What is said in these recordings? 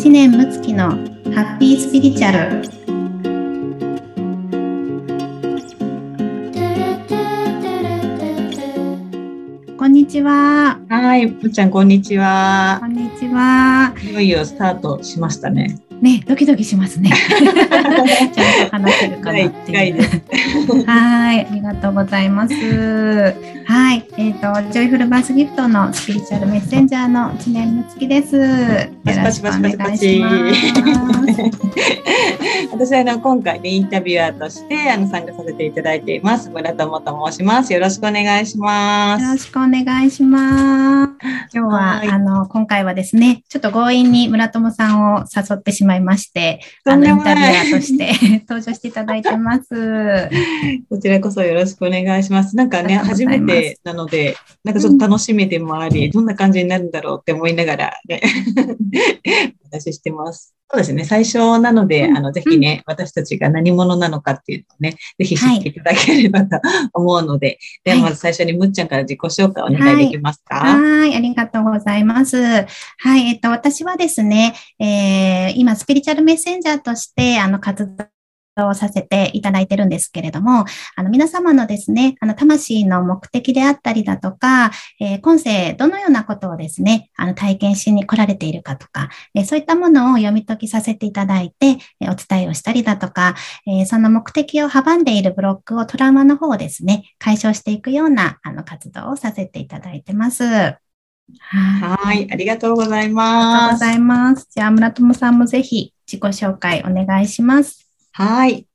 知念睦月のハッピースピリチュアルこんにちははい、むっちゃんこんにちはこ。んにちはいよいよスタートしましたね。ねドキドキしますね ちゃんと話せるかなっていう。はい、ありがとうございます。はい、えっ、と、ジョイフルバースギフトのスピリチュアルメッセンジャーの知念むつきです。よパチパチパチパチパチ。私はあの今回ねインタビュアーとしてあの参加させていただいています村友と申します。よろしくお願いします。よろしくお願いします。今日は、はいあの、今回はですね、ちょっと強引に村友さんを誘ってしまいまして、あの、インタビュアーとして 登場していただいてます。こちらこそよろしくお願いします。なんかね初めてなのでなんかちょっと楽しみでもあり、どんな感じになるんだろうって思いながらね お話ししてます。そうですね。最初なので、うん。あの、ぜひね、私たちが何者なのかっていうのをね、ぜひ知ってい。ただければと思うので、ではまず最初にむっちゃんから自己紹介お願い。できますか、はい、ありがとうございます。はい、えっと、私はですね、えー今、スピリチュアルメッセンジャーとして、あの、活動をさせていただいてるんですけれども、あの、皆様のですね、あの、魂の目的であったりだとか、えー今世、どのようなことをですね、あの、体験しに来られているかとか、えーそういったものを読み解きさせていただいて、えーお伝えをしたりだとか、えーその目的を阻んでいるブロックをトラウマの方をですね、解消していくような、あの、活動をさせていただいてます。はい。はい、ありがとうございありがとうます。ございます。じゃあ、村友さんもぜひ自己紹介お願いします。はい。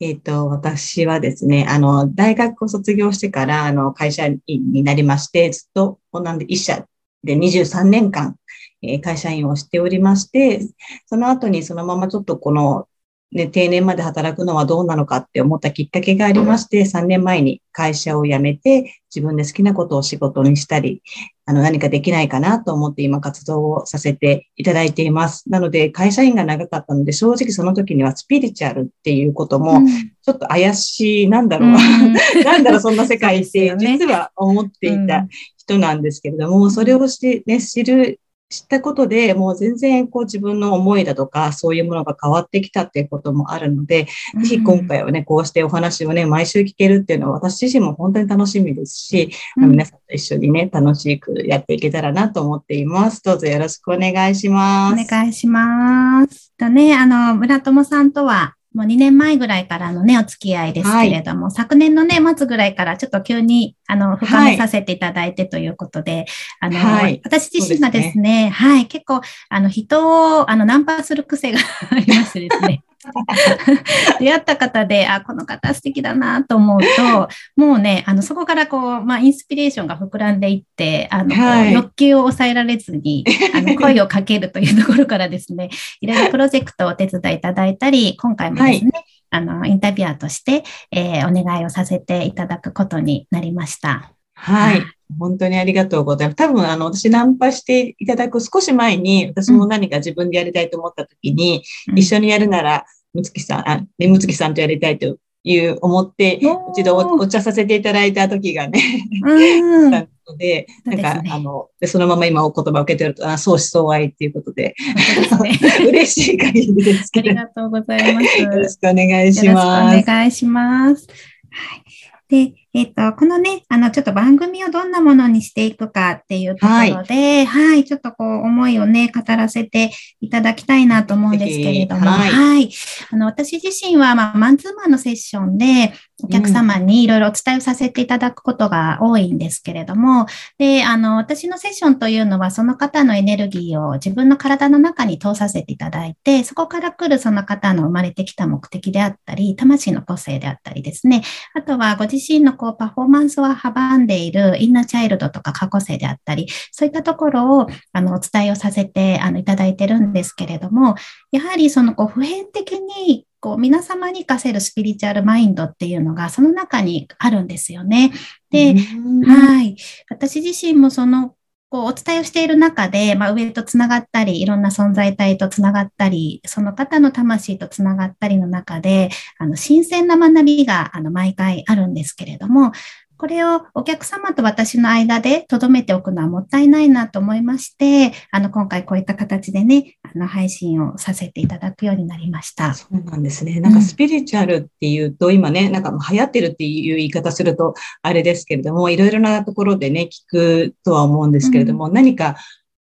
えっ、と、私はですね、あの、大学を卒業してから、あの、会社員になりまして、ずっと、なんで、一社で23年間、えー会社員をしておりまして、その後にそのままちょっとこの、ね、定年まで働くのはどうなのかって思ったきっかけがありまして、3年前に会社を辞めて、自分で好きなことを仕事にしたり、あの、何かできないかなと思って今活動をさせていただいています。なので、会社員が長かったので、正直その時にはスピリチュアルっていうことも、うん。ちょっと怪しい、なんだろう、うん。なんだろう、そんな世界って 実は思っていた人なんですけれども、それをし、ね、知る、知ったことでもう全然こう自分の思いだとか、そういうものが変わってきたっていうこともあるので、ぜひ今回はね、こうしてお話をね、毎週聞けるっていうのは私自身も本当に楽しみですし、うん皆さんと一緒にね、楽しくやっていけたらなと思っています。どうぞよろしくお願いします。お願いします。とね、あの、村友さんとは、もう2年前ぐらいからのね、お付き合いですけれども、昨年のね、末ぐらいからちょっと急に、あの、深めさせていただいてということで、あの、はい。私自身がですね、はい、結構、あの、人を、あの、ナンパする癖がありましてですね。出会った方で、あ、この方素敵だなと思うと、もうね、あの、そこからこう、まあ、インスピレーションが膨らんでいって、あの、はい欲求を抑えられずに、あの、声をかけるというところからですね、いろいろプロジェクトをお手伝いいただいたり、今回もですね、あの、インタビュアーとして、えーお願いをさせていただくことになりました。はい。本当にありがとうございます。多分、あの、私ナンパしていただく少し前に、私も何か自分でやりたいと思った時に、うん一緒にやるなら、むつきさん、あ、ね、むつきさんとやりたいという思って、一度おお茶させていただいた時がね、うん。なので、なんか、ねあので、そのまま今お言葉を受けてると、あ、相思相愛っていうことで、ですね。嬉しい限りですあけど、よりがとうございます。ろしくお願いしよろます。しくお願いします。はい。で、えっ、と、このね、あの、ちょっと番組をどんなものにしていくかっていうところで、はい、ちょっとこう、思いをね、語らせていただきたいなと思うんですけれども、はいはい。あの、私自身は、まあ、マンツーマンのセッションで、お客様にいろいろお伝えをさせていただくことが多いんですけれども、で、あの、私のセッションというのは、その方のエネルギーを自分の体の中に通させていただいて、そこから来るその方の生まれてきた目的であったり、魂の個性であったりですね、あとはご自身のこうパフォーマンスを阻んでいるインナーチャイルドとか過去性であったり、そういったところをあのお伝えをさせてあのいただいてるんですけれども、やはりそのこう普遍的にこう皆様に活かせるスピリチュアルマインドっていうのがその中にあるんですよね。で、うんはい。私自身もその、こう、お伝えをしている中で、まあ、上とつながったり、いろんな存在体とつながったり、その方の魂とつながったりの中で、あの、新鮮な学びが、あの、毎回あるんですけれども、これをお客様と私の間で留めておくのはもったいないなと思いまして、あの、今回こういった形でね、あの、配信をさせていただくようになりました。そうなんですね。なんかスピリチュアルっていうと、うん、今ね、なんか流行ってるっていう言い方するとあれですけれども、いろいろなところでね、聞くとは思うんですけれども、うん、何か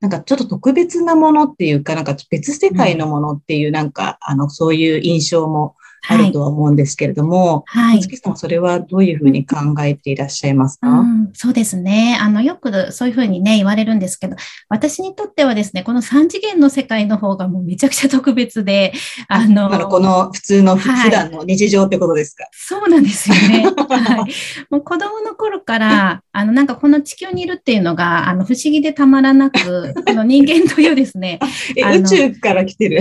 なんかちょっと特別なものっていうか、なんか別世界のものっていう、なんか、あの、そういう印象もあるとは思うんですけれども、はい。月さんそれはどういうふうに考えていらっしゃいますか、うん、そうですね。あの、よくそういうふうにね、言われるんですけど、私にとってはですね、この3次元の世界の方がもうめちゃくちゃ特別で、あの、あのこの普通の、はい、普段の日常ってことですか？そうなんですよね。はい。もう子供の頃から、あの、なんかこの地球にいるっていうのが、あの、不思議でたまらなく、あの人間というですね。え、宇宙から来てる？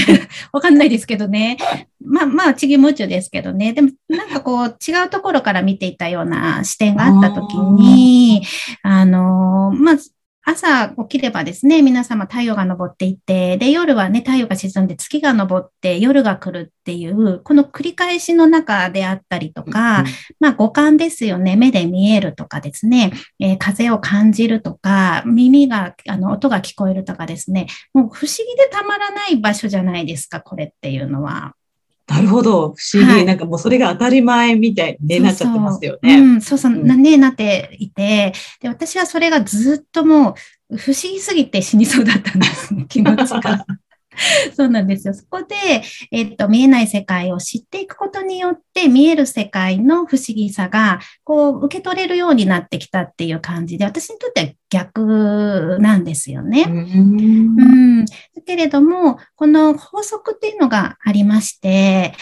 わかんないですけどね。まあまあ、地球宇宙ですけどね。でも、なんかこう、違うところから見ていたような視点があったときに、あの、まあ、朝起きればですね、皆様太陽が昇っていって、で、夜はね、太陽が沈んで月が昇って夜が来るっていう、この繰り返しの中であったりとか、まあ五感ですよね、目で見えるとかですね、えー、風を感じるとか、耳が、あの、音が聞こえるとかですね、もう不思議でたまらない場所じゃないですか、これっていうのは。なるほど。不思議、はい。なんかもうそれが当たり前みたいに、ね、なっちゃってますよね。うん、そうそう、うん、なね、なっていて、で、私はそれがずっともう不思議すぎて死にそうだったんですね、気持ちが。そうなんですよ。そこで、えっと、見えない世界を知っていくことによって、見える世界の不思議さが、こう、受け取れるようになってきたっていう感じで、私にとっては逆なんですよね。うん、だけれども、この法則っていうのがありまして、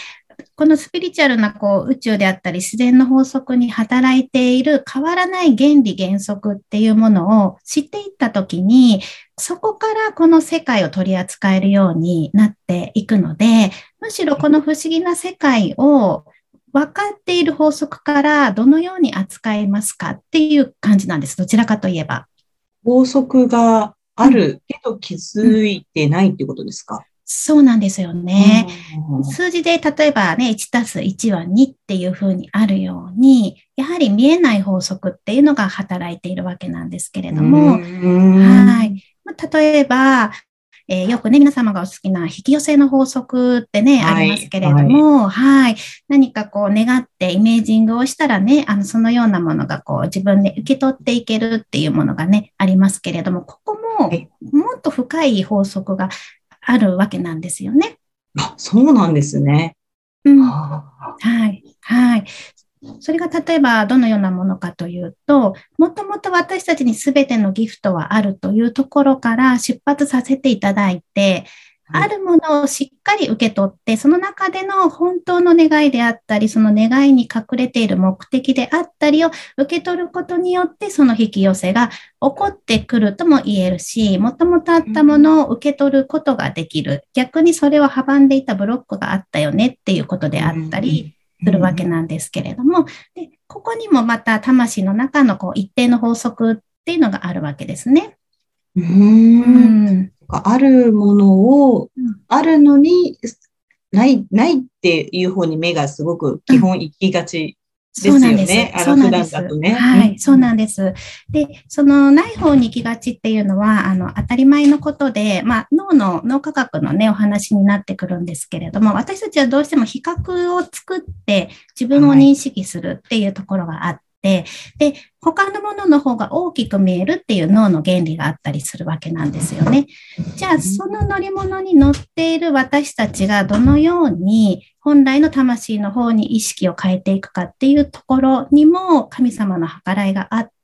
このスピリチュアルなこう宇宙であったり自然の法則に働いている変わらない原理原則っていうものを知っていったときに、そこからこの世界を取り扱えるようになっていくので、むしろこの不思議な世界を分かっている法則からどのように扱えますかっていう感じなんです。どちらかといえば。法則があるけど気づいてないってことですか、そうなんですよね。数字で例えばね、1たす1は2っていうふうにあるように、やはり見えない法則っていうのが働いているわけなんですけれども、はい。例えば、えー、よくね、皆様がお好きな引き寄せの法則ってね、はい、ありますけれども、はい、はい。何かこう願ってイメージングをしたらね、あの、そのようなものがこう自分で受け取っていけるっていうものがね、ありますけれども、ここももっと深い法則があるわけなんですよね。あ、そうなんですね。うん。はい。はい。それが例えばどのようなものかというと、もともと私たちに全てのギフトはあるというところから出発させていただいて、あるものをしっかり受け取って、その中での本当の願いであったり、その願いに隠れている目的であったりを受け取ることによって、その引き寄せが起こってくるとも言えるし、もともとあったものを受け取ることができる。逆にそれを阻んでいたブロックがあったよねっていうことであったりするわけなんですけれども、でここにもまた魂の中のこう一定の法則っていうのがあるわけですね。うんあるものを、あるのに、ない、ないっていう方に目がすごく基本行きがちですよね。そうなんです。ね。はい、そうなんです。で、そのない方に行きがちっていうのは、あの、当たり前のことで、まあ、脳の、脳科学のね、お話になってくるんですけれども、私たちはどうしても比較を作って自分を認識するっていうところがあって、で、他のものの方が大きく見えるっていう脳の原理があったりするわけなんですよね。じゃあ、その乗り物に乗っている私たちがどのように本来の魂の方に意識を変えていくかっていうところにも神様の計らいがあって、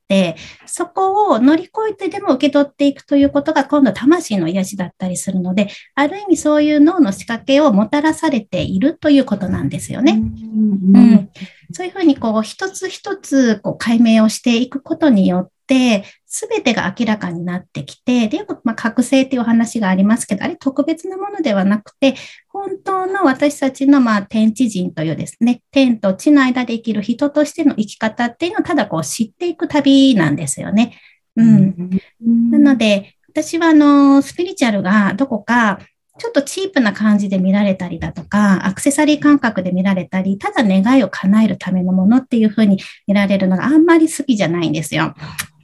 そこを乗り越えてでも受け取っていくということが今度魂の癒しだったりするので、ある意味そういう脳の仕掛けをもたらされているということなんですよね。うん、うん、そういうふうにこう一つ一つこう解明をしていくことによって、すべてが明らかになってきて、で、よく、まあ、覚醒っていう話がありますけど、あれ特別なものではなくて、本当の私たちの、まあ、天地人というですね、天と地の間で生きる人としての生き方っていうのをただこう知っていく旅なんですよね。うん。なので、私はあの、スピリチュアルがどこか、ちょっとチープな感じで見られたりだとか、アクセサリー感覚で見られたり、ただ願いを叶えるためのものっていうふうに見られるのがあんまり好きじゃないんですよ。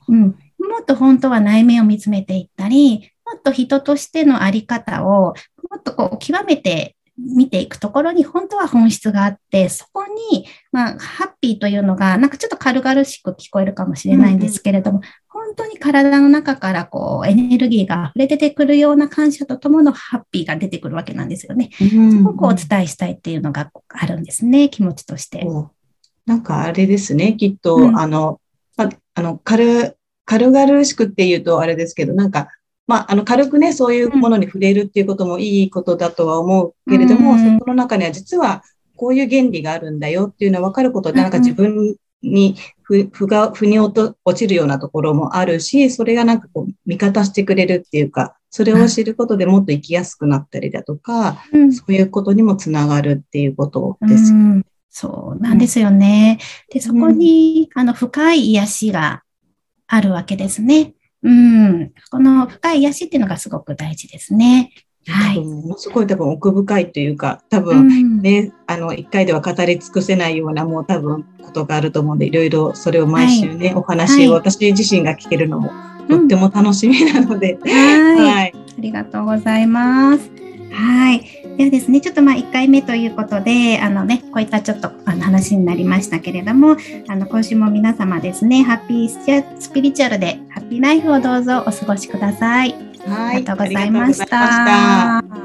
うん。もっと本当は内面を見つめていったり、もっと人としてのあり方をもっとこう極めて見ていくところに本当は本質があって、そこに、まあ、ハッピーというのが、なんかちょっと軽々しく聞こえるかもしれないんですけれども、うんうん、本当に体の中からこう、エネルギーが溢れ出てくるような感謝ととものハッピーが出てくるわけなんですよね。うんうん、すごくお伝えしたいっていうのがあるんですね、気持ちとして。なんかあれですね、きっと、うん、あの、ああの、軽、軽々しくっていうとあれですけど、なんか、まあ、あの、軽くね、そういうものに触れるっていうこともいいことだとは思うけれども、うん、そこの中には実はこういう原理があるんだよっていうのは分かることで、なんか自分にふ、ふが、ふに落ちるようなところもあるし、それがなんかこう、味方してくれるっていうか、それを知ることでもっと生きやすくなったりだとか、うん、そういうことにもつながるっていうことです。うん、そうなんですよね。で、そこに、あの、深い癒しがあるわけですね。うん。この深い癒しっていうのがすごく大事ですね。はい。ものすごい多分奥深いというか、多分ね、うん、あの、一回では語り尽くせないようなもう多分ことがあると思うんで、いろいろそれを毎週ね、はい、お話を私自身が聞けるのもとっても楽しみなので、うん、はい。ありがとうございます。はい。ではですね、ちょっとまあ1回目ということで、あのね、こういったちょっとあの話になりましたけれども、あの今週も皆様ですね、ハッピースピリチュアルでハッピーライフをどうぞお過ごしください。はい。ありがとうございました。